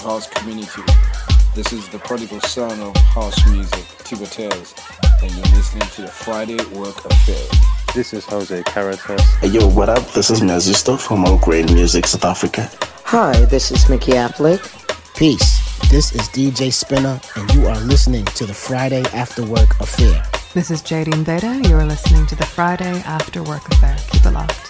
house community. This is the prodigal son of house music, Tigo Tales, and you're listening to the Friday Work Affair. This is Jose Caritas. Hey, yo, what up? This is Mazisto from All Grain Music, South Africa. Hi, this is Mickey Affleck. Peace. This is DJ Spinna, and you are listening to the Friday After Work Affair. This is Jadine Veda. You are listening to the Friday After Work Affair. Keep it locked.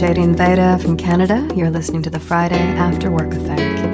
Jadine Veda from Canada. You're listening to the Friday After Work Affair.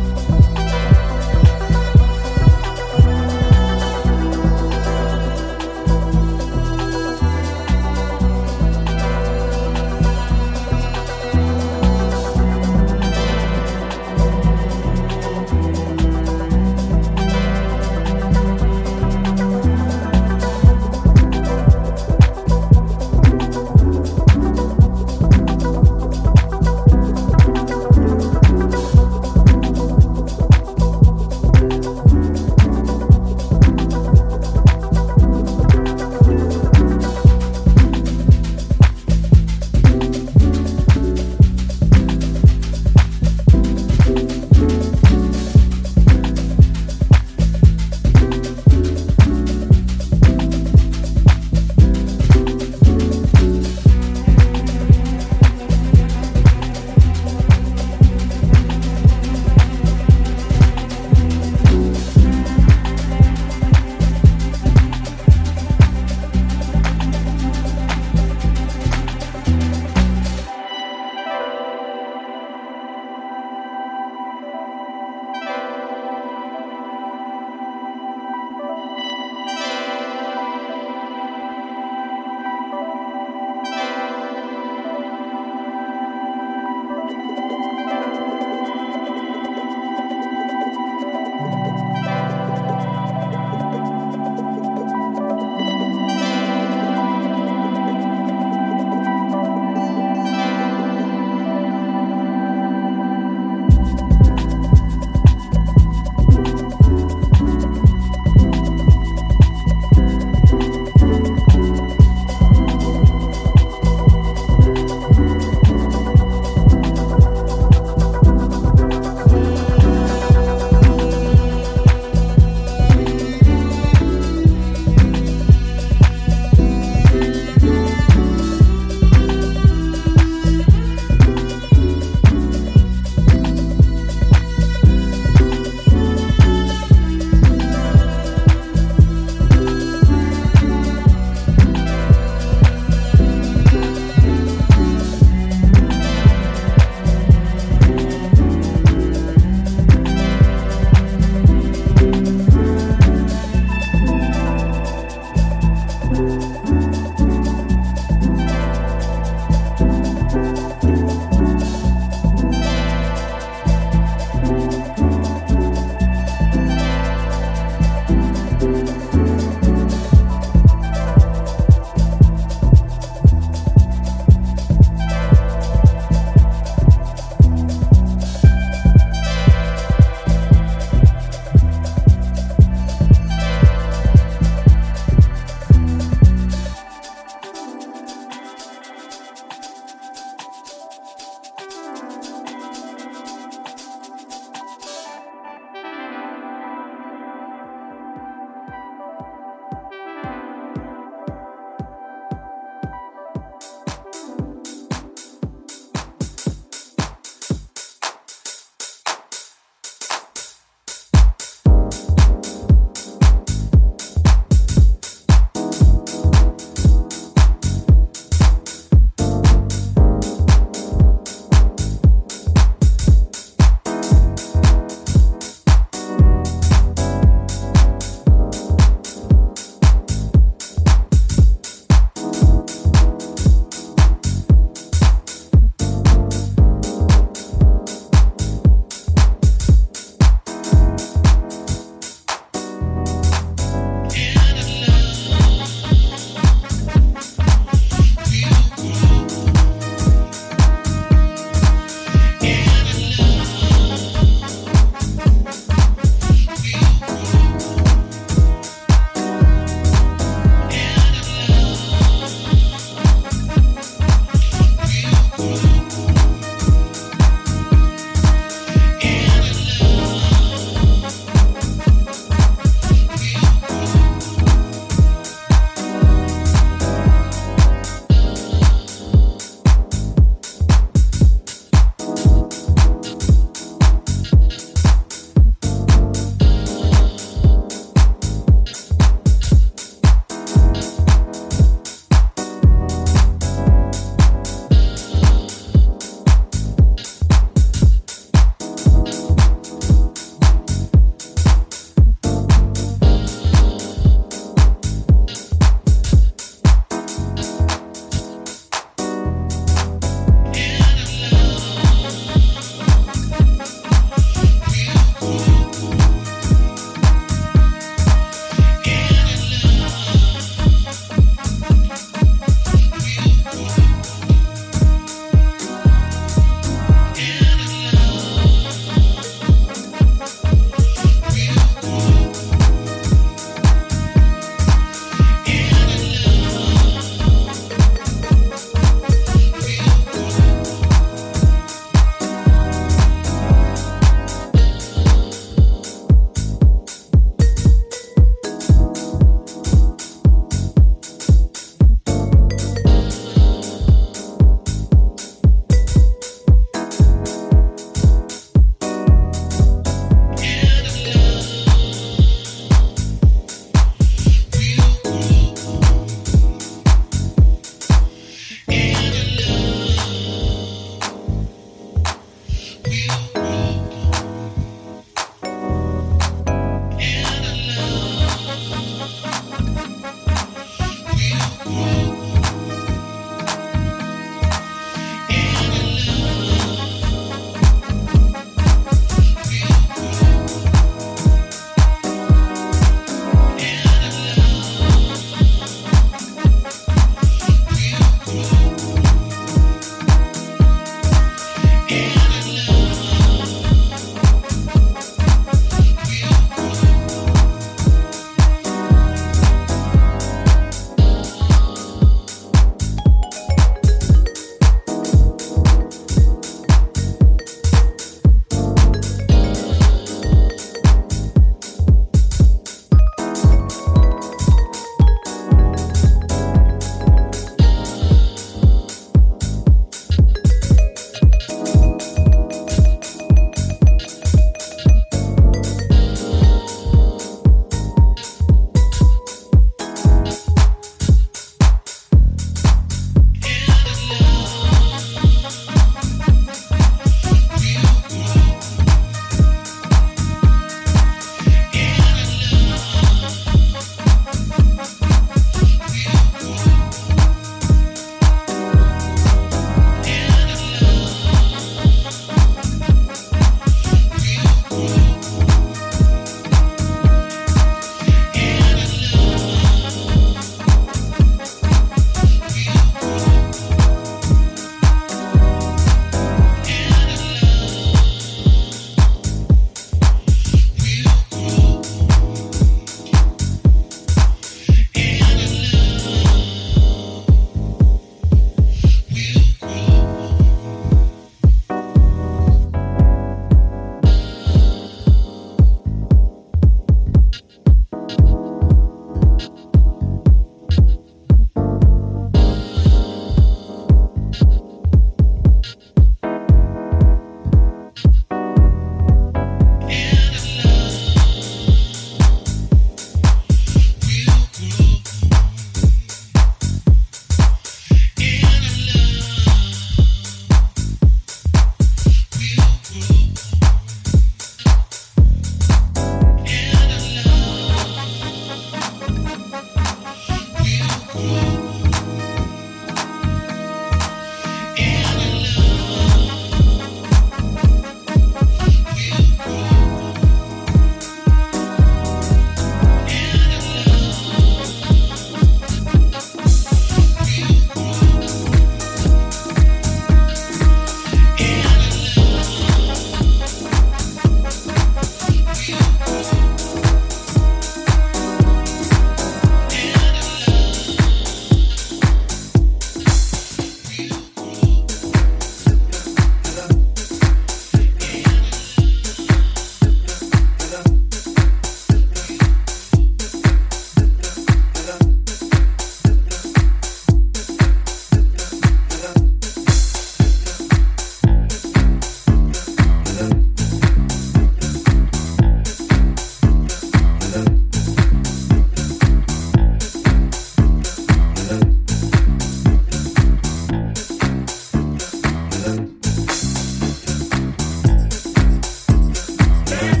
Baby.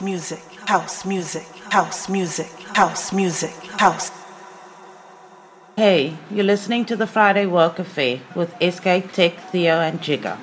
House music, house music, house music, house music, house. Hey, you're listening to the Friday Work Affair with SK Tech, Theo, and Jigger.